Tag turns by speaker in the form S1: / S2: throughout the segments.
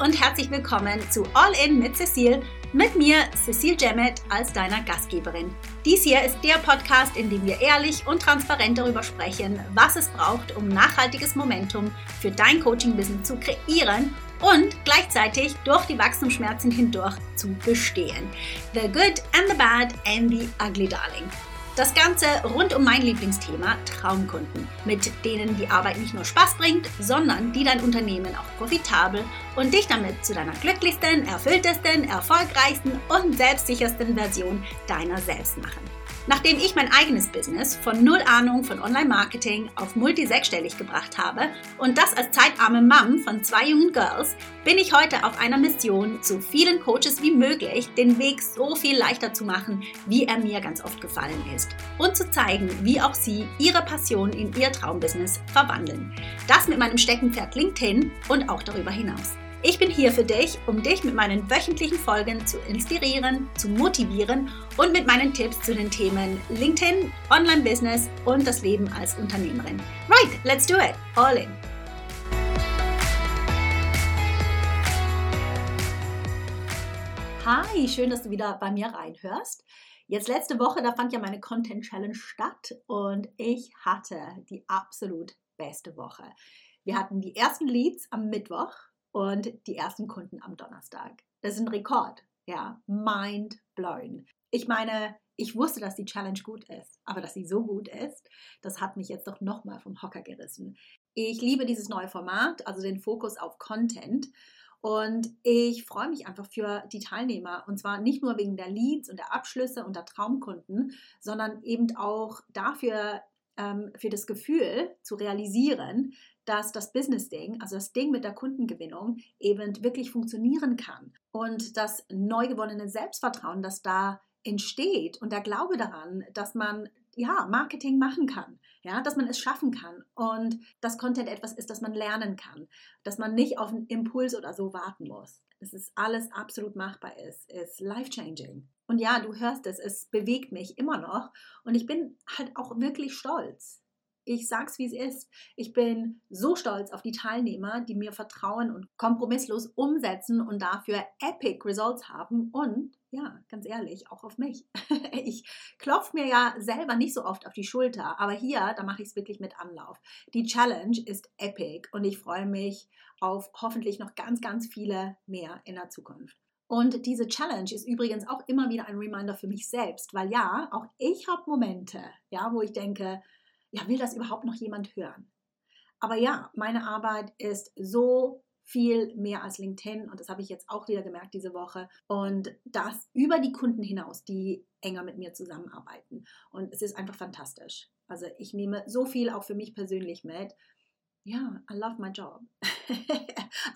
S1: und herzlich willkommen zu All In mit Cecile. Mit mir, Cecile Jemmet, als deiner Gastgeberin. Dies hier ist der Podcast, in dem wir ehrlich und transparent darüber sprechen, was es braucht, um nachhaltiges Momentum für dein Coaching-Business zu kreieren und gleichzeitig durch die Wachstumsschmerzen hindurch zu bestehen. The good and the bad and the ugly darling. Das Ganze rund um mein Lieblingsthema Traumkunden, mit denen die Arbeit nicht nur Spaß bringt, sondern die dein Unternehmen auch profitabel und dich damit zu deiner glücklichsten, erfülltesten, erfolgreichsten und selbstsichersten Version deiner selbst machen. Nachdem ich mein eigenes Business von null Ahnung von Online-Marketing auf multi-sechsstellig gebracht habe und das als zeitarme Mom von zwei jungen Girls, bin ich heute auf einer Mission, so vielen Coaches wie möglich den Weg so viel leichter zu machen, wie er mir ganz oft gefallen ist. Und zu zeigen, wie auch sie ihre Passion in ihr Traumbusiness verwandeln. Das mit meinem Steckenpferd LinkedIn und auch darüber hinaus. Ich bin hier für dich, um dich mit meinen wöchentlichen Folgen zu inspirieren, zu motivieren und mit meinen Tipps zu den Themen LinkedIn, Online-Business und das Leben als Unternehmerin. Right, let's do it. All in. Hi, schön, dass du wieder bei mir reinhörst. Jetzt letzte Woche, da fand ja meine Content Challenge statt und ich hatte die absolut beste Woche. Wir hatten die ersten Leads am Mittwoch und die ersten Kunden am Donnerstag. Das ist ein Rekord. Ja, mind blown. Ich meine, ich wusste, dass die Challenge gut ist, aber dass sie so gut ist, das hat mich jetzt doch nochmal vom Hocker gerissen. Ich liebe dieses neue Format, also den Fokus auf Content. Und ich freue mich einfach für die Teilnehmer. Und zwar nicht nur wegen der Leads und der Abschlüsse und der Traumkunden, sondern eben auch dafür, ähm, für das Gefühl zu realisieren, dass das Business-Ding, also das Ding mit der Kundengewinnung, eben wirklich funktionieren kann. Und das neu gewonnene Selbstvertrauen, das da entsteht und der Glaube daran, dass man ja, Marketing machen kann, ja, dass man es schaffen kann und dass Content etwas ist, das man lernen kann, dass man nicht auf einen Impuls oder so warten muss. Dass es alles absolut machbar ist, ist life-changing. Und ja, du hörst es, es bewegt mich immer noch und ich bin halt auch wirklich stolz. Ich sag's wie es ist. Ich bin so stolz auf die Teilnehmer, die mir vertrauen und kompromisslos umsetzen und dafür epic Results haben und ja, ganz ehrlich, auch auf mich. Ich klopfe mir ja selber nicht so oft auf die Schulter, aber hier, da mache ich es wirklich mit Anlauf. Die Challenge ist epic und ich freue mich auf hoffentlich noch ganz, ganz viele mehr in der Zukunft. Und diese Challenge ist übrigens auch immer wieder ein Reminder für mich selbst, weil ja, auch ich habe Momente, ja, wo ich denke, ja, will das überhaupt noch jemand hören? Aber ja, meine Arbeit ist so viel mehr als LinkedIn und das habe ich jetzt auch wieder gemerkt diese Woche und das über die Kunden hinaus, die enger mit mir zusammenarbeiten und es ist einfach fantastisch. Also ich nehme so viel auch für mich persönlich mit ja, I love my job.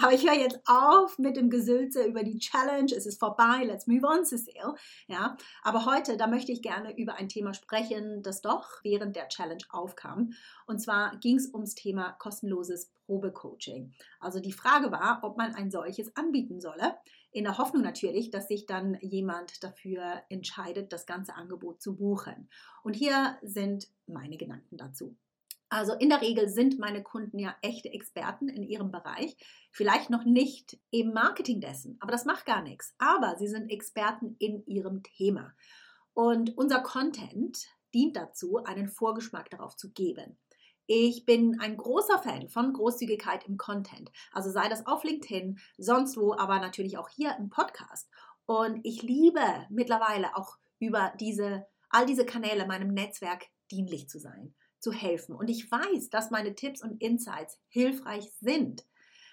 S1: Aber ich höre jetzt auf mit dem Gesülze über die Challenge. Es ist vorbei. Let's move on, Cecile. Ja, aber heute, da möchte ich gerne über ein Thema sprechen, das doch während der Challenge aufkam. Und zwar ging es ums Thema kostenloses Probecoaching. Also die Frage war, ob man ein solches anbieten solle. In der Hoffnung natürlich, dass sich dann jemand dafür entscheidet, das ganze Angebot zu buchen. Und hier sind meine Gedanken dazu. Also in der Regel sind meine Kunden ja echte Experten in ihrem Bereich. Vielleicht noch nicht im Marketing dessen, aber das macht gar nichts. Aber sie sind Experten in ihrem Thema. Und unser Content dient dazu, einen Vorgeschmack darauf zu geben. Ich bin ein großer Fan von Großzügigkeit im Content. Also sei das auf LinkedIn, sonst wo, aber natürlich auch hier im Podcast. Und ich liebe mittlerweile auch über diese, all diese Kanäle meinem Netzwerk dienlich zu sein zu helfen. Und ich weiß, dass meine Tipps und Insights hilfreich sind.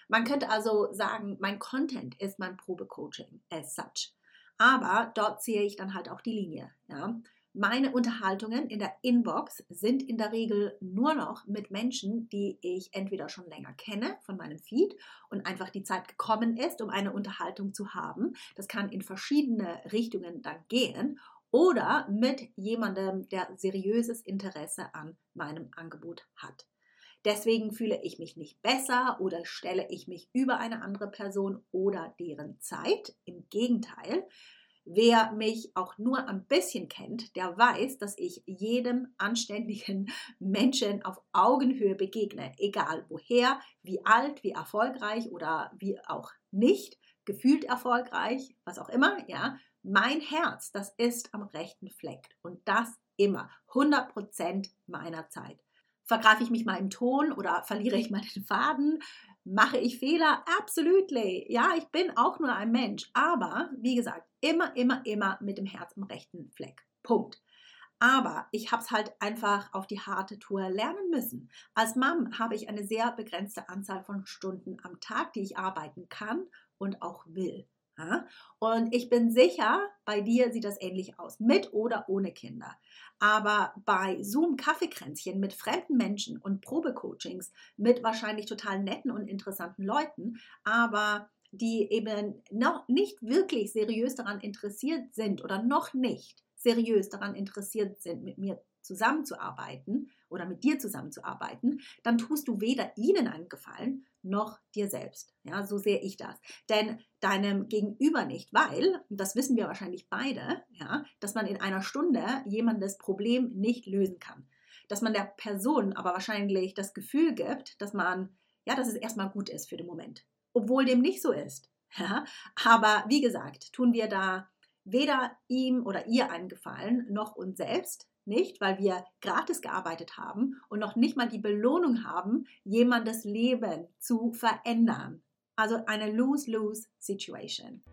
S1: Man könnte also sagen, mein Content ist mein Probecoaching as such. Aber dort ziehe ich dann halt auch die Linie. Ja. Meine Unterhaltungen in der Inbox sind in der Regel nur noch mit Menschen, die ich entweder schon länger kenne von meinem Feed und einfach die Zeit gekommen ist, um eine Unterhaltung zu haben. Das kann in verschiedene Richtungen dann gehen oder mit jemandem, der seriöses Interesse an meinem Angebot hat. Deswegen fühle ich mich nicht besser oder stelle ich mich über eine andere Person oder deren Zeit. Im Gegenteil, wer mich auch nur ein bisschen kennt, der weiß, dass ich jedem anständigen Menschen auf Augenhöhe begegne, egal woher, wie alt, wie erfolgreich oder wie auch nicht, gefühlt erfolgreich, was auch immer, ja. Mein Herz, das ist am rechten Fleck und das immer 100% meiner Zeit. Vergreife ich mich mal im Ton oder verliere ich mal den Faden? Mache ich Fehler? Absolutely. Ja, ich bin auch nur ein Mensch. Aber wie gesagt, immer, immer, immer mit dem Herz am rechten Fleck. Punkt. Aber ich habe es halt einfach auf die harte Tour lernen müssen. Als Mom habe ich eine sehr begrenzte Anzahl von Stunden am Tag, die ich arbeiten kann und auch will. Und ich bin sicher, bei dir sieht das ähnlich aus, mit oder ohne Kinder. Aber bei Zoom Kaffeekränzchen mit fremden Menschen und Probecoachings mit wahrscheinlich total netten und interessanten Leuten, aber die eben noch nicht wirklich seriös daran interessiert sind oder noch nicht seriös daran interessiert sind, mit mir zusammenzuarbeiten oder mit dir zusammenzuarbeiten, dann tust du weder ihnen einen Gefallen noch dir selbst. Ja, so sehe ich das. Denn deinem Gegenüber nicht, weil, und das wissen wir wahrscheinlich beide, ja, dass man in einer Stunde jemandes Problem nicht lösen kann. Dass man der Person aber wahrscheinlich das Gefühl gibt, dass man, ja, dass es erstmal gut ist für den Moment. Obwohl dem nicht so ist. Ja, aber wie gesagt, tun wir da weder ihm oder ihr einen Gefallen noch uns selbst, nicht, weil wir gratis gearbeitet haben und noch nicht mal die Belohnung haben, jemandes Leben zu verändern. Also eine Lose-Lose-Situation.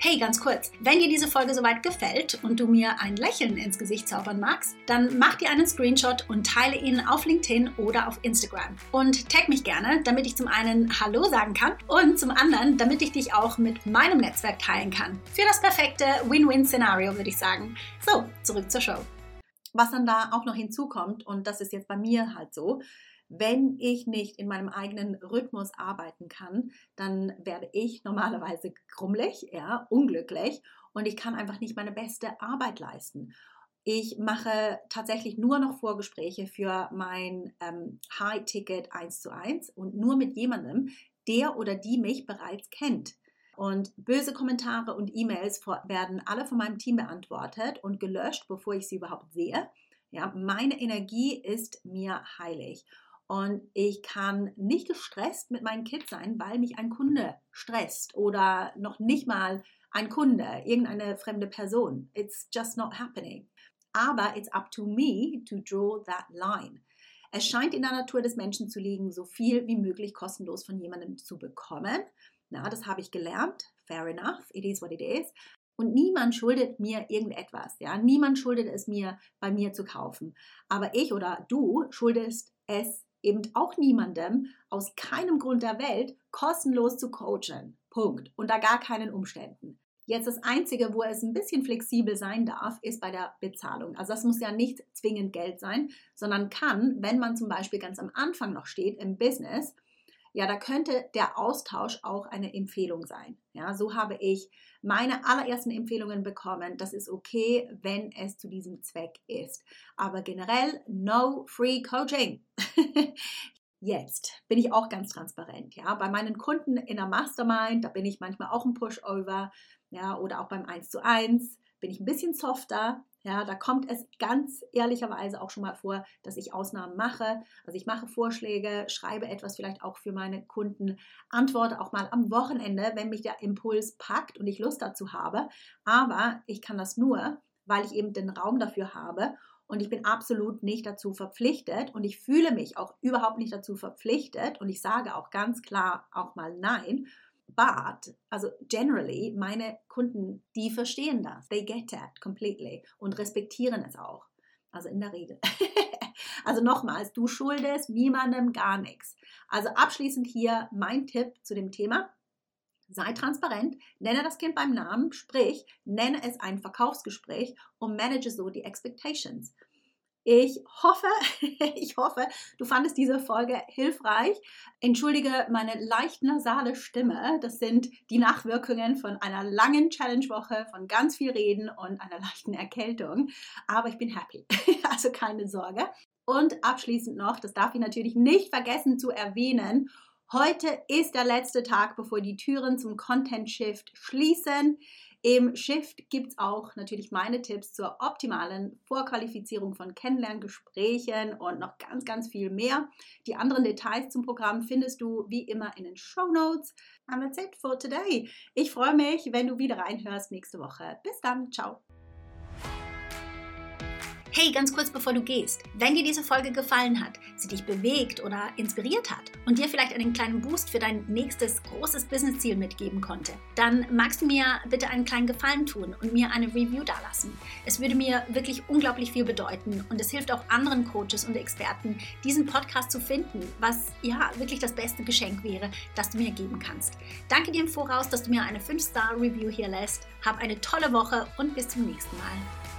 S1: Hey, ganz kurz, wenn dir diese Folge soweit gefällt und du mir ein Lächeln ins Gesicht zaubern magst, dann mach dir einen Screenshot und teile ihn auf LinkedIn oder auf Instagram. Und tag mich gerne, damit ich zum einen Hallo sagen kann und zum anderen, damit ich dich auch mit meinem Netzwerk teilen kann. Für das perfekte Win-Win-Szenario, würde ich sagen. So, zurück zur Show. Was dann da auch noch hinzukommt, und das ist jetzt bei mir halt so, wenn ich nicht in meinem eigenen Rhythmus arbeiten kann, dann werde ich normalerweise krummelig, ja, unglücklich und ich kann einfach nicht meine beste Arbeit leisten. Ich mache tatsächlich nur noch Vorgespräche für mein ähm, High-Ticket 1 zu 1 und nur mit jemandem, der oder die mich bereits kennt. Und böse Kommentare und E-Mails werden alle von meinem Team beantwortet und gelöscht, bevor ich sie überhaupt sehe. Ja, meine Energie ist mir heilig. Und ich kann nicht gestresst mit meinen Kids sein, weil mich ein Kunde stresst oder noch nicht mal ein Kunde, irgendeine fremde Person. It's just not happening. Aber it's up to me to draw that line. Es scheint in der Natur des Menschen zu liegen, so viel wie möglich kostenlos von jemandem zu bekommen. Na, das habe ich gelernt. Fair enough. It is what it is. Und niemand schuldet mir irgendetwas. Ja? Niemand schuldet es mir, bei mir zu kaufen. Aber ich oder du schuldest es eben auch niemandem aus keinem Grund der Welt kostenlos zu coachen. Punkt. Unter gar keinen Umständen. Jetzt das Einzige, wo es ein bisschen flexibel sein darf, ist bei der Bezahlung. Also das muss ja nicht zwingend Geld sein, sondern kann, wenn man zum Beispiel ganz am Anfang noch steht im Business, ja, da könnte der Austausch auch eine Empfehlung sein. Ja, so habe ich meine allerersten Empfehlungen bekommen. Das ist okay, wenn es zu diesem Zweck ist. Aber generell no free coaching. Jetzt bin ich auch ganz transparent. Ja, bei meinen Kunden in der Mastermind, da bin ich manchmal auch ein Pushover. Ja, oder auch beim 1 zu 1 bin ich ein bisschen softer. Ja, da kommt es ganz ehrlicherweise auch schon mal vor, dass ich Ausnahmen mache. Also ich mache Vorschläge, schreibe etwas vielleicht auch für meine Kunden, antworte auch mal am Wochenende, wenn mich der Impuls packt und ich Lust dazu habe. Aber ich kann das nur, weil ich eben den Raum dafür habe und ich bin absolut nicht dazu verpflichtet und ich fühle mich auch überhaupt nicht dazu verpflichtet und ich sage auch ganz klar auch mal nein But, also generally, meine Kunden, die verstehen das. They get that completely und respektieren es auch. Also in der Regel. also nochmals, du schuldest niemandem gar nichts. Also abschließend hier mein Tipp zu dem Thema. Sei transparent, nenne das Kind beim Namen, sprich, nenne es ein Verkaufsgespräch und manage so die Expectations. Ich hoffe, ich hoffe, du fandest diese Folge hilfreich. Entschuldige meine leicht nasale Stimme. Das sind die Nachwirkungen von einer langen Challenge-Woche, von ganz viel Reden und einer leichten Erkältung. Aber ich bin happy. Also keine Sorge. Und abschließend noch, das darf ich natürlich nicht vergessen zu erwähnen, Heute ist der letzte Tag, bevor die Türen zum Content Shift schließen. Im Shift gibt es auch natürlich meine Tipps zur optimalen Vorqualifizierung von Kennenlerngesprächen und noch ganz, ganz viel mehr. Die anderen Details zum Programm findest du wie immer in den Show Notes. And that's it for today. Ich freue mich, wenn du wieder reinhörst nächste Woche. Bis dann. Ciao.
S2: Hey, ganz kurz bevor du gehst, wenn dir diese Folge gefallen hat, sie dich bewegt oder inspiriert hat und dir vielleicht einen kleinen Boost für dein nächstes großes Businessziel mitgeben konnte, dann magst du mir bitte einen kleinen Gefallen tun und mir eine Review dalassen. Es würde mir wirklich unglaublich viel bedeuten und es hilft auch anderen Coaches und Experten, diesen Podcast zu finden, was ja wirklich das beste Geschenk wäre, das du mir geben kannst. Danke dir im Voraus, dass du mir eine 5-Star-Review hier lässt. Hab eine tolle Woche und bis zum nächsten Mal.